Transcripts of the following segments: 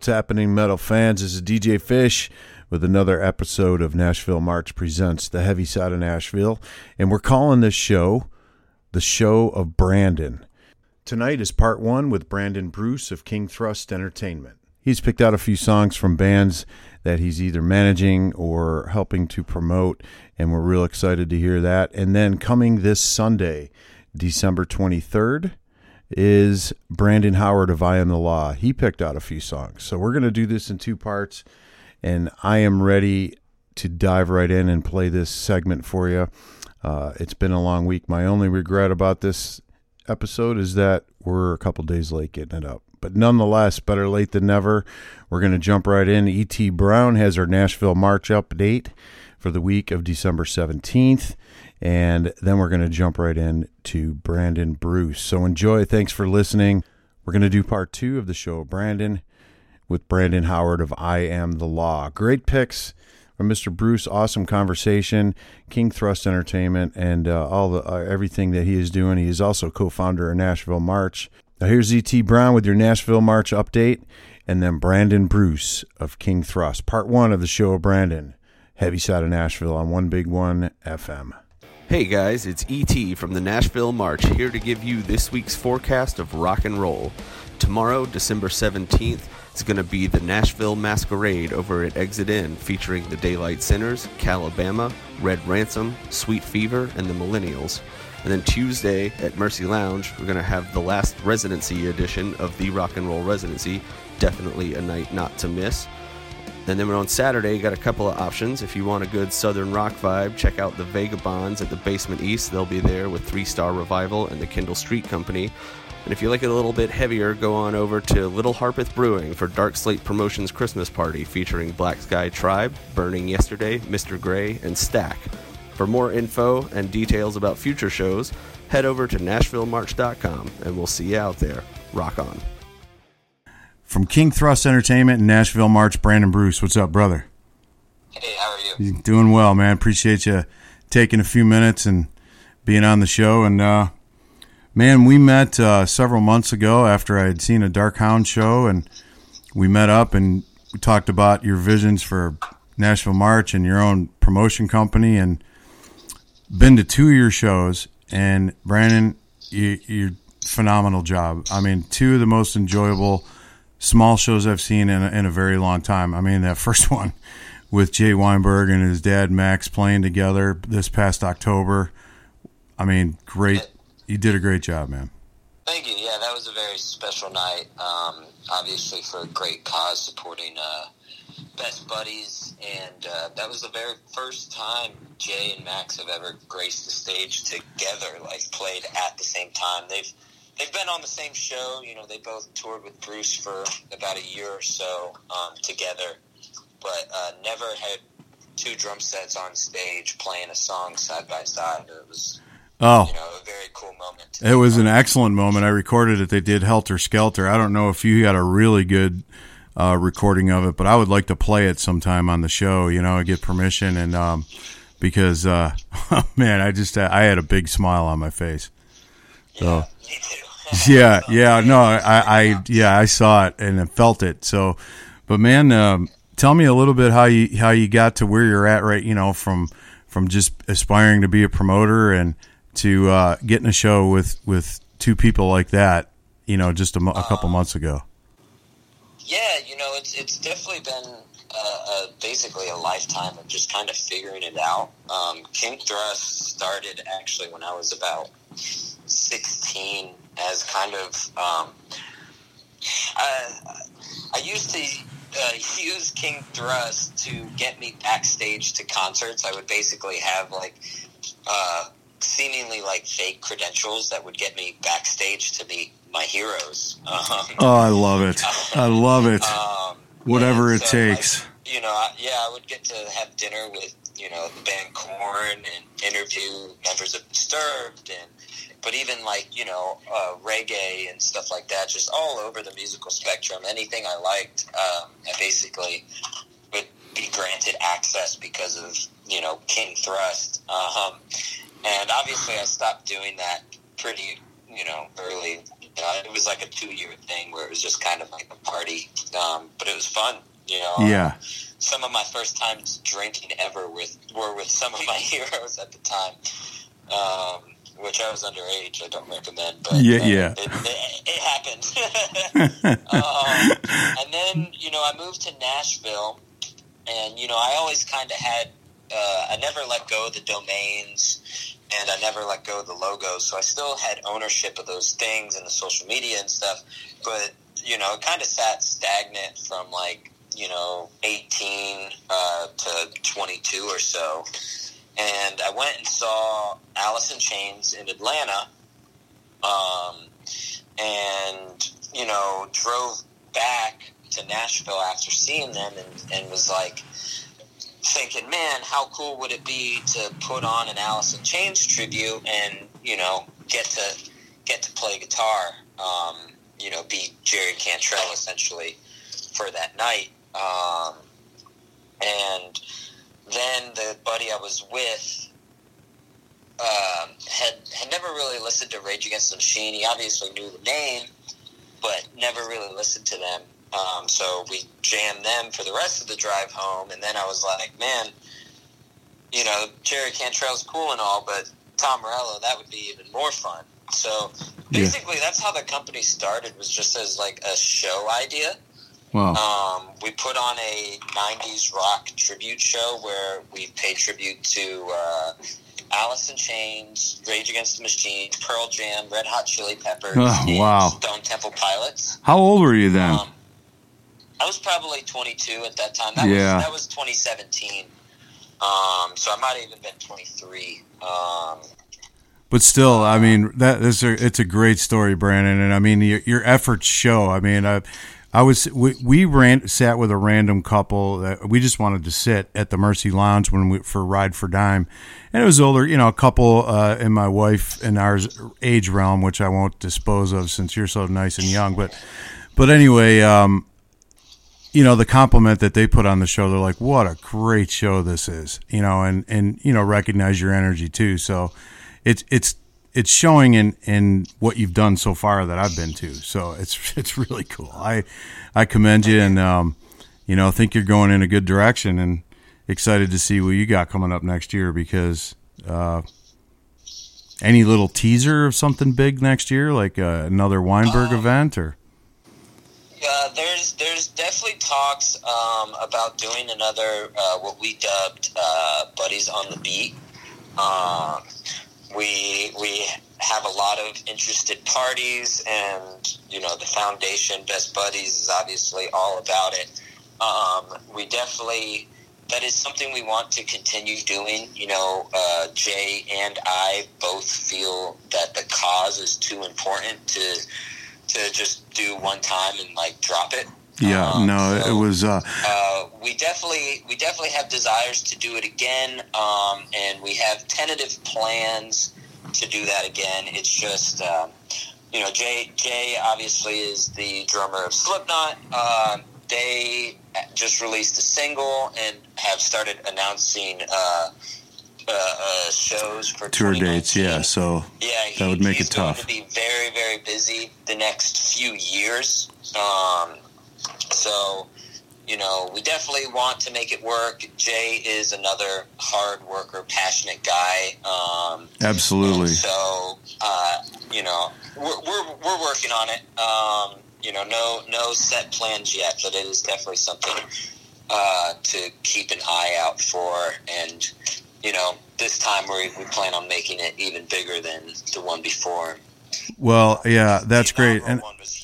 What's happening, metal fans? This is DJ Fish with another episode of Nashville March Presents the Heavy Side of Nashville. And we're calling this show the Show of Brandon. Tonight is part one with Brandon Bruce of King Thrust Entertainment. He's picked out a few songs from bands that he's either managing or helping to promote, and we're real excited to hear that. And then coming this Sunday, December 23rd, is Brandon Howard of I Am the Law. He picked out a few songs. So we're going to do this in two parts, and I am ready to dive right in and play this segment for you. Uh, it's been a long week. My only regret about this episode is that we're a couple days late getting it up. But nonetheless, better late than never. We're going to jump right in. E.T. Brown has our Nashville March update for the week of December 17th. And then we're going to jump right in to Brandon Bruce. So enjoy. Thanks for listening. We're going to do part two of the show, Brandon, with Brandon Howard of I Am the Law. Great picks from Mr. Bruce. Awesome conversation. King Thrust Entertainment and uh, all the uh, everything that he is doing. He is also co-founder of Nashville March. Now here's E.T. Brown with your Nashville March update, and then Brandon Bruce of King Thrust. Part one of the show, Brandon. Heavy side of Nashville on One Big One FM. Hey guys, it's ET from the Nashville March here to give you this week's forecast of rock and roll. Tomorrow, December 17th, is going to be the Nashville Masquerade over at Exit Inn featuring the Daylight Sinners, Calabama, Red Ransom, Sweet Fever, and the Millennials. And then Tuesday at Mercy Lounge, we're going to have the last residency edition of the Rock and Roll Residency. Definitely a night not to miss. And then on Saturday, you got a couple of options. If you want a good southern rock vibe, check out the Vagabonds at the Basement East. They'll be there with Three Star Revival and the Kindle Street Company. And if you like it a little bit heavier, go on over to Little Harpeth Brewing for Dark Slate Promotions Christmas Party featuring Black Sky Tribe, Burning Yesterday, Mr. Gray, and Stack. For more info and details about future shows, head over to NashvilleMarch.com and we'll see you out there. Rock on. From King Thrust Entertainment in Nashville March, Brandon Bruce. What's up, brother? Hey, how are you? Doing well, man. Appreciate you taking a few minutes and being on the show. And, uh, man, we met uh, several months ago after I had seen a Dark Hound show, and we met up and we talked about your visions for Nashville March and your own promotion company, and been to two of your shows. And Brandon, you, you phenomenal job. I mean, two of the most enjoyable small shows I've seen in a, in a very long time. I mean, that first one with Jay Weinberg and his dad Max playing together this past October. I mean, great. You did a great job, man. Thank you. Yeah, that was a very special night. Um, obviously, for a great cause, supporting uh, best buddies, and uh, that was the very first time Jay and Max have ever graced the stage together, like played at the same time. They've they've been on the same show. You know, they both toured with Bruce for about a year or so um, together, but uh, never had two drum sets on stage playing a song side by side. It was. Oh, you know, a very cool moment. It was an excellent moment. I recorded it. They did Helter Skelter. I don't know if you got a really good uh, recording of it, but I would like to play it sometime on the show. You know, get permission and um, because uh, man, I just I had a big smile on my face. So. Yeah, me too. Yeah, yeah, no, I, I, yeah, I saw it and I felt it. So, but man, um, tell me a little bit how you how you got to where you're at, right? You know, from from just aspiring to be a promoter and to uh, getting a show with with two people like that. You know, just a, a couple months ago. Yeah, you know, it's it's definitely been uh, uh, basically a lifetime of just kind of figuring it out. Um, King Thrust started actually when I was about 16 as kind of um, I, I used to uh, use King Thrust to get me backstage to concerts. I would basically have like uh, seemingly like fake credentials that would get me backstage to meet my heroes. Um, Oh, I love it. I love it. um, Whatever it so, takes. Like, you know, I, yeah, I would get to have dinner with you know the band Korn and interview members of Disturbed and but even like you know uh, reggae and stuff like that, just all over the musical spectrum. Anything I liked, um, I basically would be granted access because of you know King Thrust. Um, and obviously, I stopped doing that pretty you know early You know, it was like a two year thing where it was just kind of like a party, um, but it was fun. You know, Yeah. some of my first times drinking ever with were with some of my heroes at the time, um, which I was underage. I don't recommend, but Yeah, uh, yeah. it, it, it happened. um, and then you know I moved to Nashville, and you know I always kind of had uh, I never let go of the domains, and I never let go of the logos. So I still had ownership of those things and the social media and stuff, but you know it kind of sat stagnant from like you know 18 uh, to 22 or so. And I went and saw in Chains in Atlanta, um, and you know drove back to Nashville after seeing them, and, and was like thinking, man, how cool would it be to put on an in Chains tribute and you know get to get to play guitar, um, you know, be Jerry Cantrell essentially for that night. Um, and then the buddy I was with um, had had never really listened to Rage Against the Machine. He obviously knew the name, but never really listened to them. Um, so we jammed them for the rest of the drive home, and then I was like, man, you know, Jerry Cantrell's cool and all, but Tom Morello, that would be even more fun. So Yeah. basically, that's how the company started. Was just as like a show idea. Wow. Um, we put on a '90s rock tribute show where we pay tribute to uh, Alice in Chains, Rage Against the Machine, Pearl Jam, Red Hot Chili Peppers, Oh, wow. Stone Temple Pilots. How old were you then? Um, I was probably 22 at that time. That Yeah. was that was 2017. Um, so I might have even been 23. Um, But still, I mean that is a, it's a great story, Brandon, and I mean your, your efforts show. I mean, I, I was we, we ran sat with a random couple that we just wanted to sit at the Mercy Lounge when we for Ride for Dime, and it was older, you know, a couple uh, in my wife and ours age realm, which I won't dispose of since you're so nice and young. But but anyway, um, you know the compliment that they put on the show they're like what a great show this is you know and and you know recognize your energy too so it's it's it's showing in in what you've done so far that I've been to. So it's it's really cool. I I commend you and um you know think you're going in a good direction and excited to see what you got coming up next year because uh any little teaser of something big next year like uh, another Weinberg event or? Uh, there's there's definitely talks um, about doing another uh, what we dubbed uh, buddies on the beat. We we have a lot of interested parties, and you know the foundation Best Buddies is obviously all about it. Um, we definitely that is something we want to continue doing. You know, uh, Jay and I both feel that the cause is too important to to just do one time and like drop it. Yeah Um, no so, it was uh Uh, we definitely we definitely have desires to do it again, um, and we have tentative plans to do that again. It's just um, you know Jay Jay obviously is the drummer of Slipknot. Um, they just released a single and have started announcing uh, uh, uh, shows for tour dates yeah so Yeah, he, That would make it tough. Going to be very, very busy the next few years. Um, so, you know, we definitely want to make it work. Jay is another hard worker, passionate guy. Um, absolutely so, uh, you know, we're, we're, we're working on it. Um, you know, no no set plans yet, but it is definitely something uh, to keep an eye out for. And you know, this time we we plan on making it even bigger than the one before. Well, yeah, that's the great, and one was huge. It was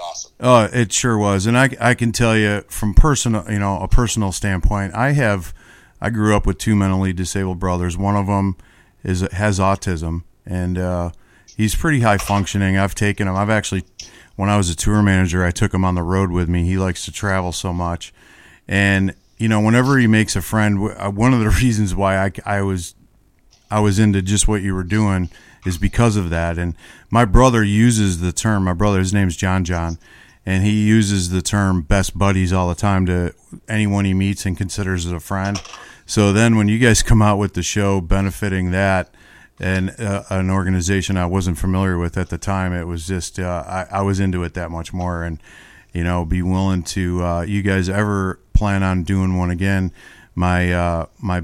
awesome. oh, it sure was. And I, I can tell you from personal, you know, a personal standpoint, I have, I grew up with two mentally disabled brothers. One of them is has autism, and uh, he's pretty high functioning. I've taken him. I've actually, when I was a tour manager, I took him on the road with me. He likes to travel so much, and you know, whenever he makes a friend, uh, one of the reasons why I, I was I was into just what you were doing is because of that. And my brother uses the term, my brother, his name's John John, and he uses the term best buddies all the time to anyone he meets and considers it a friend. So then when you guys come out with the show benefiting that, and uh, an organization I wasn't familiar with at the time. It was just uh, I, I was into it that much more, and you know, be willing to. Uh, you guys ever plan on doing one again? My uh, my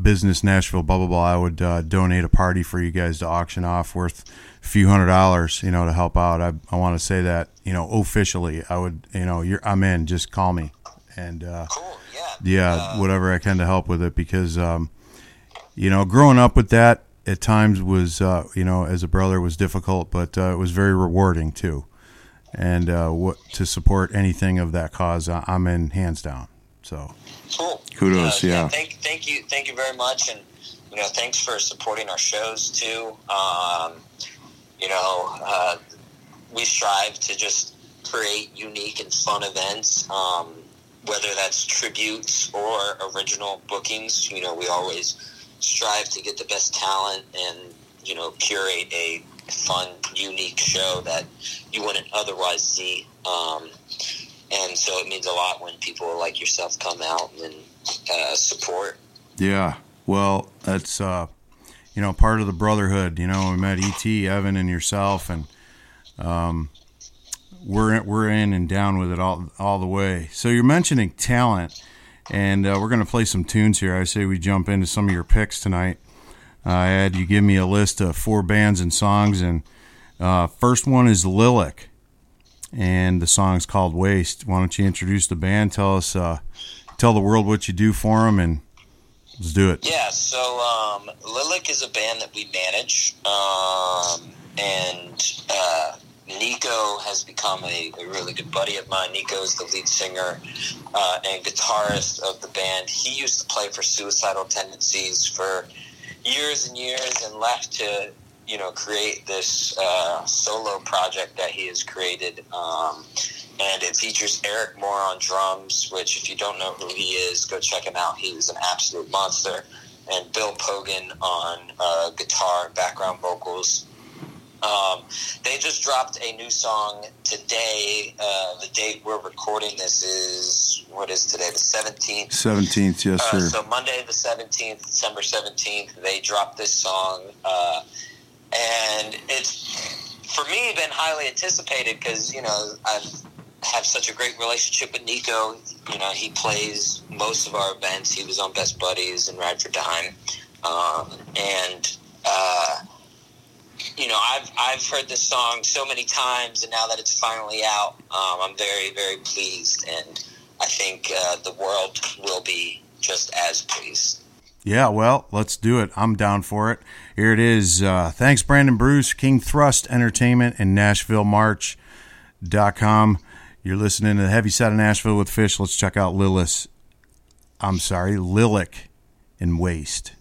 business Nashville blah blah blah. I would uh, donate a party for you guys to auction off worth a few hundred dollars. You know, to help out. I I want to say that you know officially. I would you know you're I'm in. Just call me and uh, Cool. Yeah. yeah, Uh, whatever I can to help with it because, um, you know, growing up with that at times was, uh, you know, as a brother was difficult, but uh, it was very rewarding too. And uh, what to support anything of that cause, I- I'm in hands down. So Cool. Kudos, Uh, yeah. Thank, thank you, thank you very much, and you know, thanks for supporting our shows too. Um, you know, uh, we strive to just create unique and fun events, um, whether that's tributes or original bookings. You know, we always strive to get the best talent and you know curate a fun, unique show that you wouldn't otherwise see. Um, and so it means a lot when people like yourself come out and uh, support. yeah, well, that's uh, you know part of the brotherhood. You know, we met Et, Evan, and yourself, and um, we're in, we're in and down with it all all the way. So you're mentioning talent, and uh, we're going to play some tunes here. I say we jump into some of your picks tonight. Uh, I had you give me a list of four bands and songs, and uh, first one is Lilac, and the song's called Waste. Why don't you introduce the band? Tell us, uh, tell the world what you do for them, and let's do it. Yeah, so um, Lilac is a band that we manage, um, and uh, Nico has become a, a really good buddy of mine. Nico is the lead singer uh, and guitarist of the band. He used to play for Suicidal Tendencies for years and years, and left to you know create this uh, solo project that he has created. Um, and it features Eric Moore on drums, which, if you don't know who he is, go check him out. He was an absolute monster. And Bill Pogan on uh, guitar and background vocals. Um, they just dropped a new song today. Uh, the date we're recording this is, what is today, the 17th? Seventeenth, yes, Uh, sir. so Monday the seventeenth, December seventeenth, they dropped this song, uh, and it's for me been highly anticipated because you know I have such a great relationship with Nico. You know he plays most of our events. He was on Best Buddies and Ride for Dime, um, and. Uh, you know, I've I've heard this song so many times, and now that it's finally out, um, I'm very very pleased, and I think uh, the world will be just as pleased. Yeah, well, let's do it. I'm down for it. Here it is. Uh, thanks, Brandon Bruce, King Thrust Entertainment, and NashvilleMarch.com. You're listening to the Heavy Side of Nashville with Fish. Let's check out Lilith. I'm sorry, Lilac and Waste.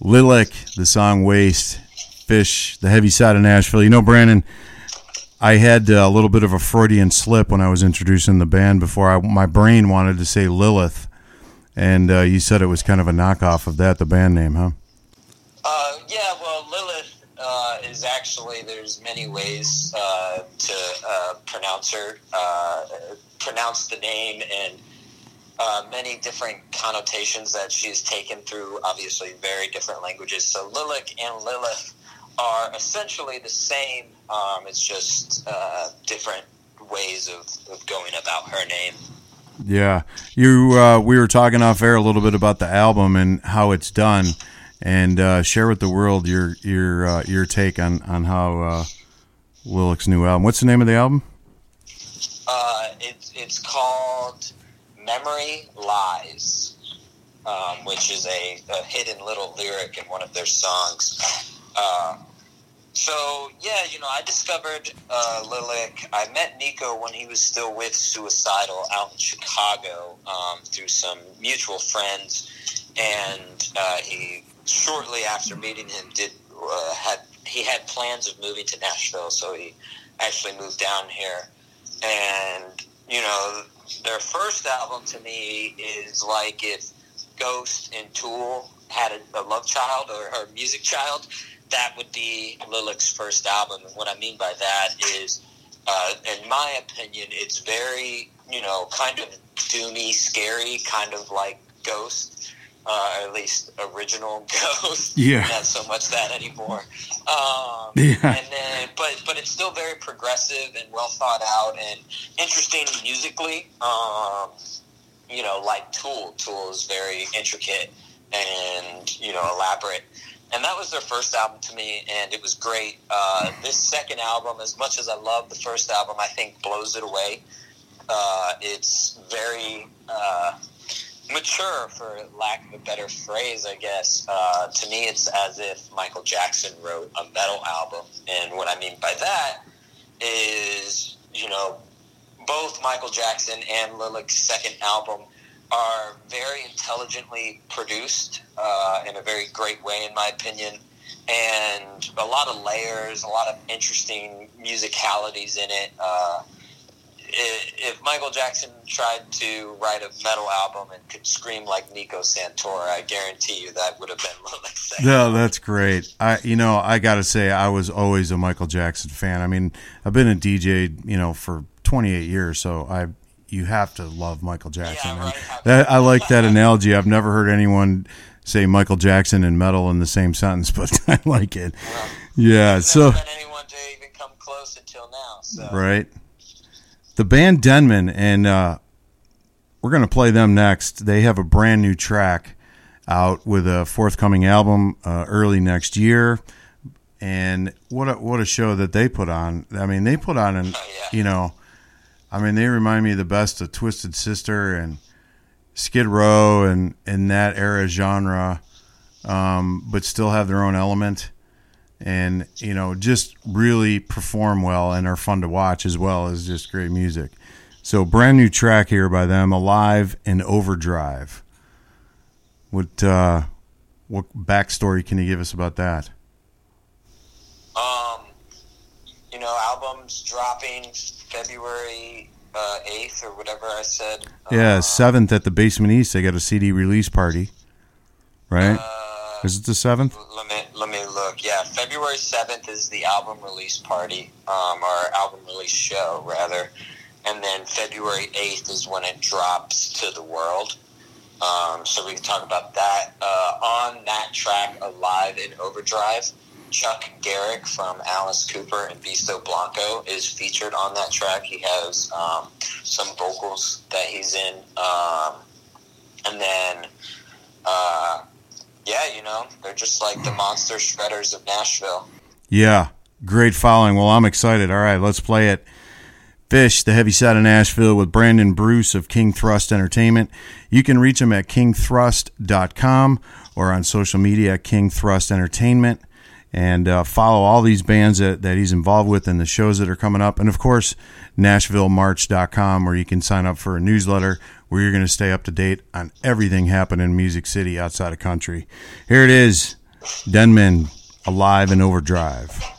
Lilac, the song Waste, Fish, the heavy side of Nashville. You know, Brandon, I had uh, a little bit of a Freudian slip when I was introducing the band before. I, my brain wanted to say Lilith, and uh, you said it was kind of a knockoff of that, the band name, huh? Uh, yeah, well, Lilith uh, is actually there's many ways uh, to uh, pronounce her, pronounce the name, and uh, many different connotations that she's taken through. Obviously, very different languages. So Lilac and Lilith are essentially the same. Um, it's just uh, different ways of, of going about her name. Yeah, you. Uh, we were talking off air a little bit about the album and how it's done, and uh, share with the world your your uh, your take on on how uh, Lilac's new album. What's the name of the album? Uh, it's it's called Memory Lies, um, which is a, a hidden little lyric in one of their songs. Uh, so yeah, you know, I discovered uh, Lilac. I met Nico when he was still with Suicidal out in Chicago um, through some mutual friends, and uh, he shortly after meeting him did uh, had he had plans of moving to Nashville, so he actually moved down here, and you know, their first album to me is like if Ghost and Tool had a, a love child or a music child that would be Lilac's first album. And what I mean by that is, uh, in my opinion, it's very, you know, kind of doomy, scary, kind of like Ghost, uh, at least original Ghost. Yeah. Not so much that anymore. Um, Yeah. And then, but but it's still very progressive and well thought out and interesting musically. Um, you know, like Tool. Tool is very intricate and you know elaborate and that was their first album to me, and it was great. Uh, this second album, as much as I love the first album, I think blows it away. Uh, it's very uh, mature, for lack of a better phrase, I guess. Uh, to me, it's as if Michael Jackson wrote a metal album, and what I mean by that is, you know, both Michael Jackson and Lilac's second album are very intelligently produced uh, in a very great way, in my opinion, and a lot of layers, a lot of interesting musicalities in it. Uh, i- if Michael Jackson tried to write a metal album and could scream like Nico Santora, I guarantee you that would have been Lilac's second. No, that's great. I, you know, I got to say, I was always a Michael Jackson fan. I mean, I've been a DJ, you know, for 28 years, so I, you have to love Michael Jackson. Yeah, right. that, I like that analogy. I've never heard anyone say Michael Jackson and metal in the same sentence, but I like it. Yeah. Never So, anyone to even come close until now. So. right. The band Denman, and uh, we're going to play them next. They have a brand new track out with a forthcoming album uh, early next year. And what a, what a show that they put on. I mean, they put on an, Oh, yeah. you know, I mean, they remind me the best of Twisted Sister and Skid Row and in that era genre, um, but still have their own element and you know just really perform well and are fun to watch as well as just great music. So brand new track here by them, Alive and Overdrive. What uh, what backstory can you give us about that? Um, you know, albums dropping February uh, eighth or whatever I said. Yeah, Uh, seventh at the Basement East. They got a CD release party, right? uh, Is it the seventh? Look. Yeah, February seventh is the album release party, um, or album release show rather, and then February eighth is when it drops to the world. Um, so we can talk about that. Uh, on that track, Alive in Overdrive, Chuck Garric from Alice Cooper and Beasto Blanco is featured on that track. He has um, some vocals that he's in. Um, and then, uh, yeah, you know, they're just like the monster shredders of Nashville. Yeah, great following. Well, I'm excited. All right, let's play it. Fish, the heavy side of Nashville with Brandon Bruce of King Thrust Entertainment. You can reach him at kingthrust.com or on social media at King Thrust Entertainment and uh, follow all these bands that, that he's involved with and the shows that are coming up. And of course, NashvilleMarch.com where you can sign up for a newsletter where you're going to stay up to date on everything happening in Music City outside of country. Here it is Denman, Alive and Overdrive.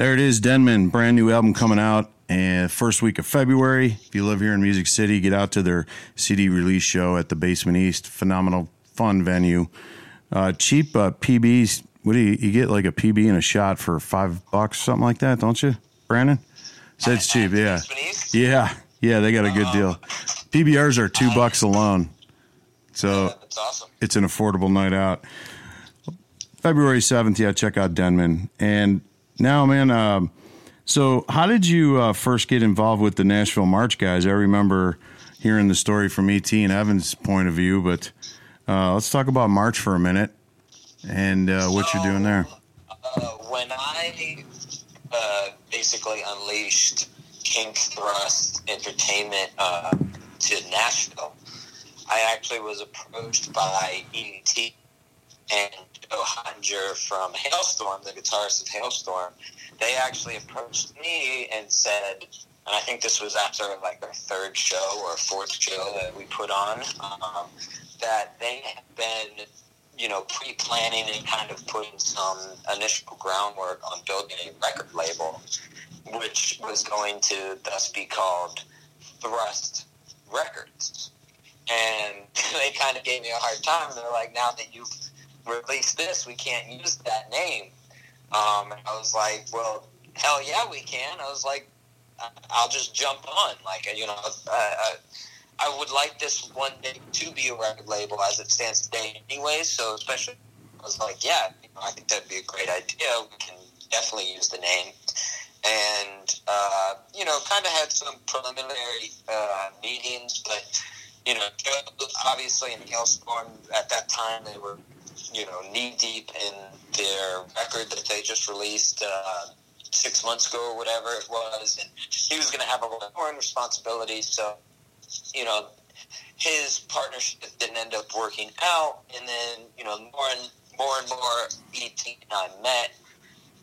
There it is, Denman. Brand new album coming out and first week of February. If you live here in Music City, get out to their CD release show at the Basement East. Phenomenal, fun venue. Uh, cheap uh, PBs. What do you, you get? Like a PB and a shot for five bucks, something like that, don't you, Brandon? So it's cheap, yeah. Yeah, yeah, they got a good deal. PBRs are two bucks alone, so That's awesome. it's an affordable night out. February seventh, yeah, check out Denman. And now, man, um, so how did you uh, first get involved with the Nashville March guys? I remember hearing the story from ET and Evan's point of view, but uh, let's talk about March for a minute and uh, what you're doing there. Uh, when I uh, basically unleashed King Thrust Entertainment uh, to Nashville, I actually was approached by ET and Joe Hottinger from Halestorm, the guitarist of Halestorm. They actually approached me and said, and I think this was after like our third show or fourth show that we put on, um, that they had been you know, pre-planning and kind of putting some initial groundwork on building a record label, which was going to thus be called Thrust Records. And they kind of gave me a hard time. They're like, now that you've released this, we can't use that name. Um, and I was like, well, hell yeah, we can. I was like, I'll just jump on. Like you know, uh, I would like this one day to be a record label as it stands today, anyway. So especially, I was like, yeah, you know, I think that'd be a great idea. We can definitely use the name. And uh, you know, kind of had some preliminary uh, meetings, but you know, obviously in Halestorm at that time they were, you know, knee deep in their record that they just released uh, six months ago or whatever it was, and he was going to have a lot more responsibility. So, you know, his partnership didn't end up working out, and then you know, more and more and more, ET and I met.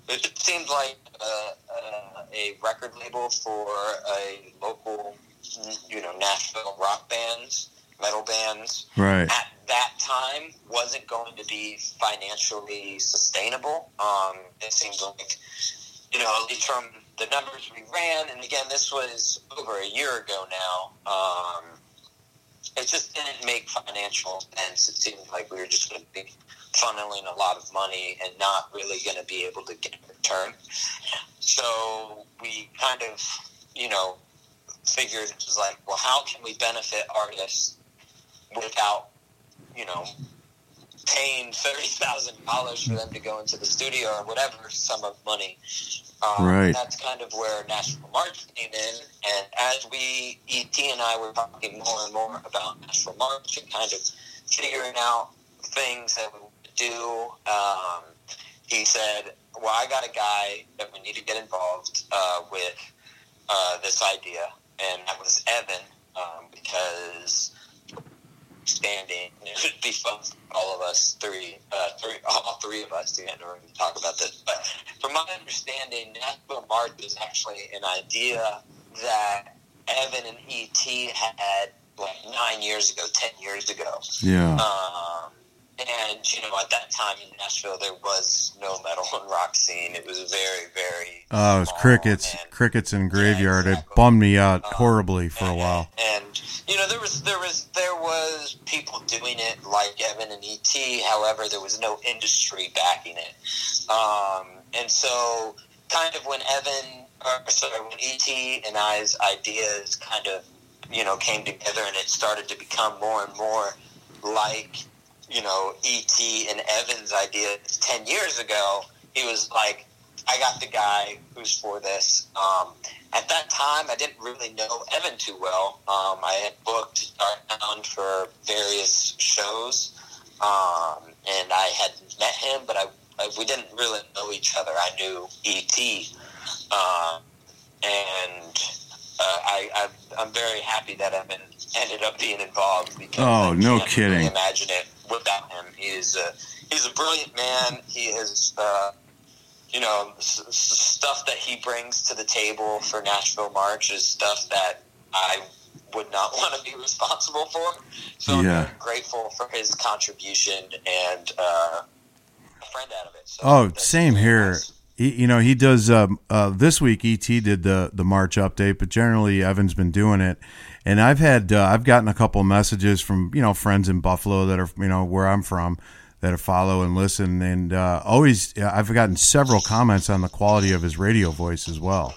It seemed like uh, uh, a record label for a local, you know, Nashville rock bands, metal bands Right. at that time wasn't going to be financially sustainable. Um, it seemed like, you know, at least from the numbers we ran, and again, this was over a year ago now. Um, it just didn't make financial sense. It seemed like we were just going to be funneling a lot of money and not really going to be able to get a return. So we kind of, you know, figured it was like, well, how can we benefit artists without, you know, paying thirty thousand dollars for them to go into the studio or whatever sum of money. Um, Right. That's kind of where Nashville March came in, and as we Et and I were talking more and more about Nashville March and kind of figuring out things that we would do, um, he said, "Well, I got a guy that we need to get involved uh, with uh, this idea," and that was Evan, um, because standing. It would be fun for all of us three, uh, three, all three of us to get in a room and talk about this. But from my understanding, Nashville March is actually an idea that Evan and ET had like nine years ago, ten years ago. Yeah. Um, and you know, at that time in Nashville, there was no metal and rock scene. It was very, very. Oh, it was crickets, and- crickets and graveyard. It exactly. bummed me out Um, horribly for a while. And you know, there was there was there was people doing it like Evan and ET. However, there was no industry backing it. Um, and so, kind of when Evan, or sorry, when ET and I's ideas kind of you know came together, and it started to become more and more like you know ET and Evan's ideas ten years ago. He was like, I got the guy who's for this. Um, at that time, I didn't really know Evan too well. Um, I had booked around for various shows, um, and I had met him, but I, I we didn't really know each other. I knew ET, um, and uh, I, I'm very happy that Evan ended up being involved because Oh, I no kidding. Really imagine it without him. He's a he's a brilliant man. He is. Uh, you know, s- stuff that he brings to the table for Nashville March is stuff that I would not want to be responsible for. So I'm grateful for his contribution and uh, a friend out of it. So Oh, same here. nice. He, you know, he does. Um, uh, this week, ET did the the March update, but generally, Evan's been doing it. And I've had uh, I've gotten a couple messages from you know friends in Buffalo that are you know where I'm from that follow and listen, and uh, always I've gotten several comments on the quality of his radio voice as well.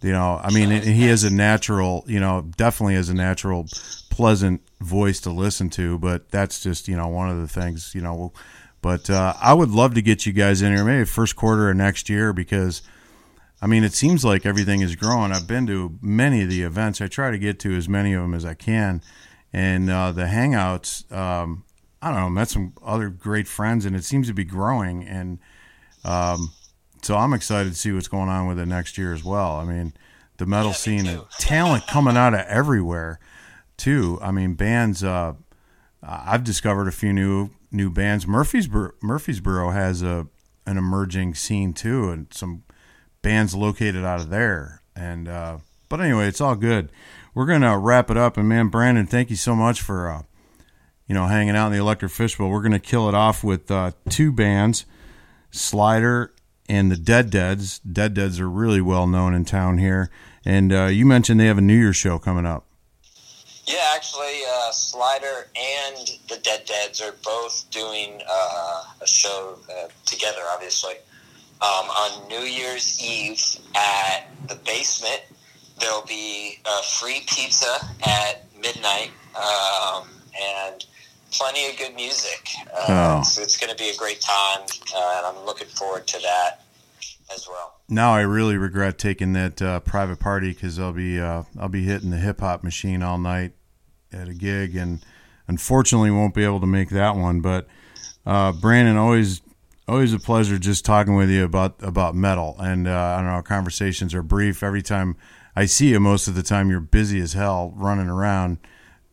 You know, I mean, he has a natural, you know, definitely has a natural, pleasant voice to listen to. But that's just, you know, one of the things, you know. But uh, I would love to get you guys in here, maybe first quarter of next year, because I mean, it seems like everything is growing. I've been to many of the events. I try to get to as many of them as I can, and uh, the hangouts. Um, I don't know. Met some other great friends, and it seems to be growing. And um, so I'm excited to see what's going on with it next year as well. I mean, the metal Yeah, scene, and talent coming out of everywhere, too. I mean, bands. Uh, I've discovered a few new new bands. Murfreesboro, Murfreesboro has a an emerging scene too, and some bands located out of there. And uh, but anyway, it's all good. We're gonna wrap it up. And man, Brandon, thank you so much for uh, you know hanging out in the Electric Fishbowl. We're gonna kill it off with uh, two bands, Slider and the Dead Deads. Dead Deads are really well known in town here. And uh, you mentioned they have a New Year's show coming up. Yeah, actually, uh, Slider and the Dead Deads are both doing uh, a show uh, together, obviously, um, on New Year's Eve at the basement there'll be uh, free pizza at midnight um, and plenty of good music. Uh, Oh. So it's going to be a great time, uh, and I'm looking forward to that as well. Now I really regret taking that uh, private party because I'll be uh, I'll be hitting the hip hop machine all night at a gig, and unfortunately won't be able to make that one. But uh, Brandon, always always a pleasure just talking with you about about metal. And uh, I don't know, conversations are brief. Every time I see you, most of the time you're busy as hell running around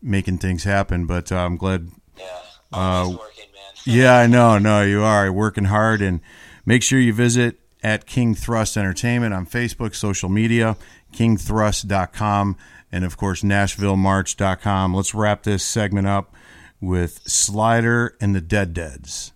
making things happen. But uh, I'm glad Yeah, Uh, working, man. yeah, I know. No, you are working hard, and make sure you visit at King Thrust Entertainment on Facebook, social media, kingthrust.com, and of course NashvilleMarch.com. Let's wrap this segment up with Slider and the Dead Deads.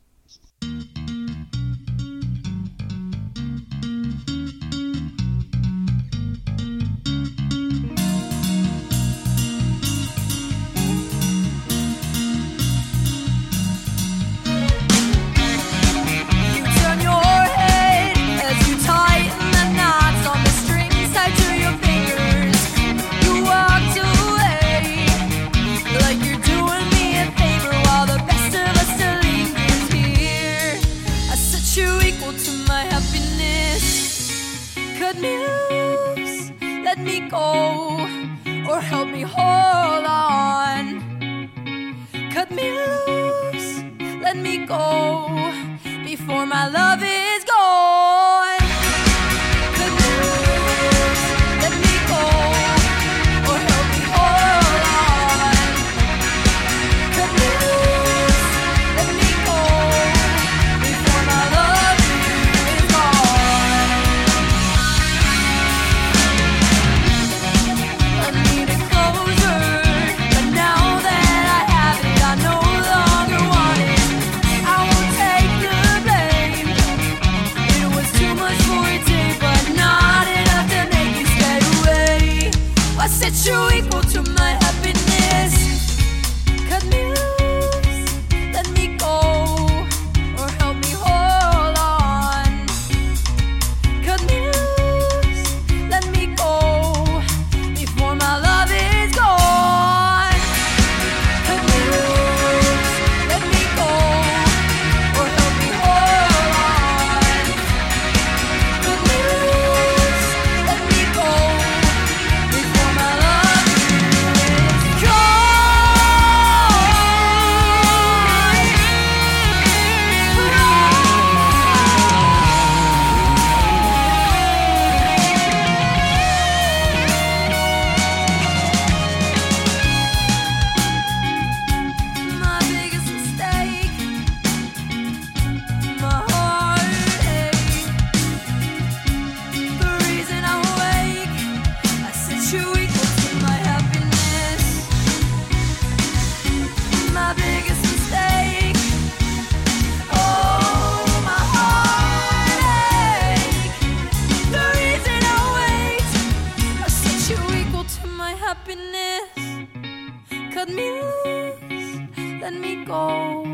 Cut me loose, let me go,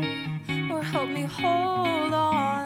or help me hold on.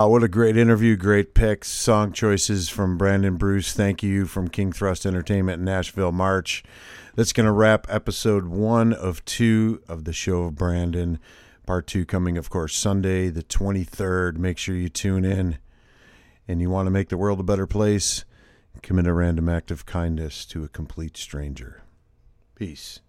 Uh, what a great interview, great picks, song choices from Brandon Bruce. Thank you from King Thrust Entertainment Nashville March. That's going to wrap episode one of two of the show of Brandon. Part two coming, of course, Sunday, the 23rd. Make sure you tune in. And you want to make the world a better place? Commit a random act of kindness to a complete stranger. Peace.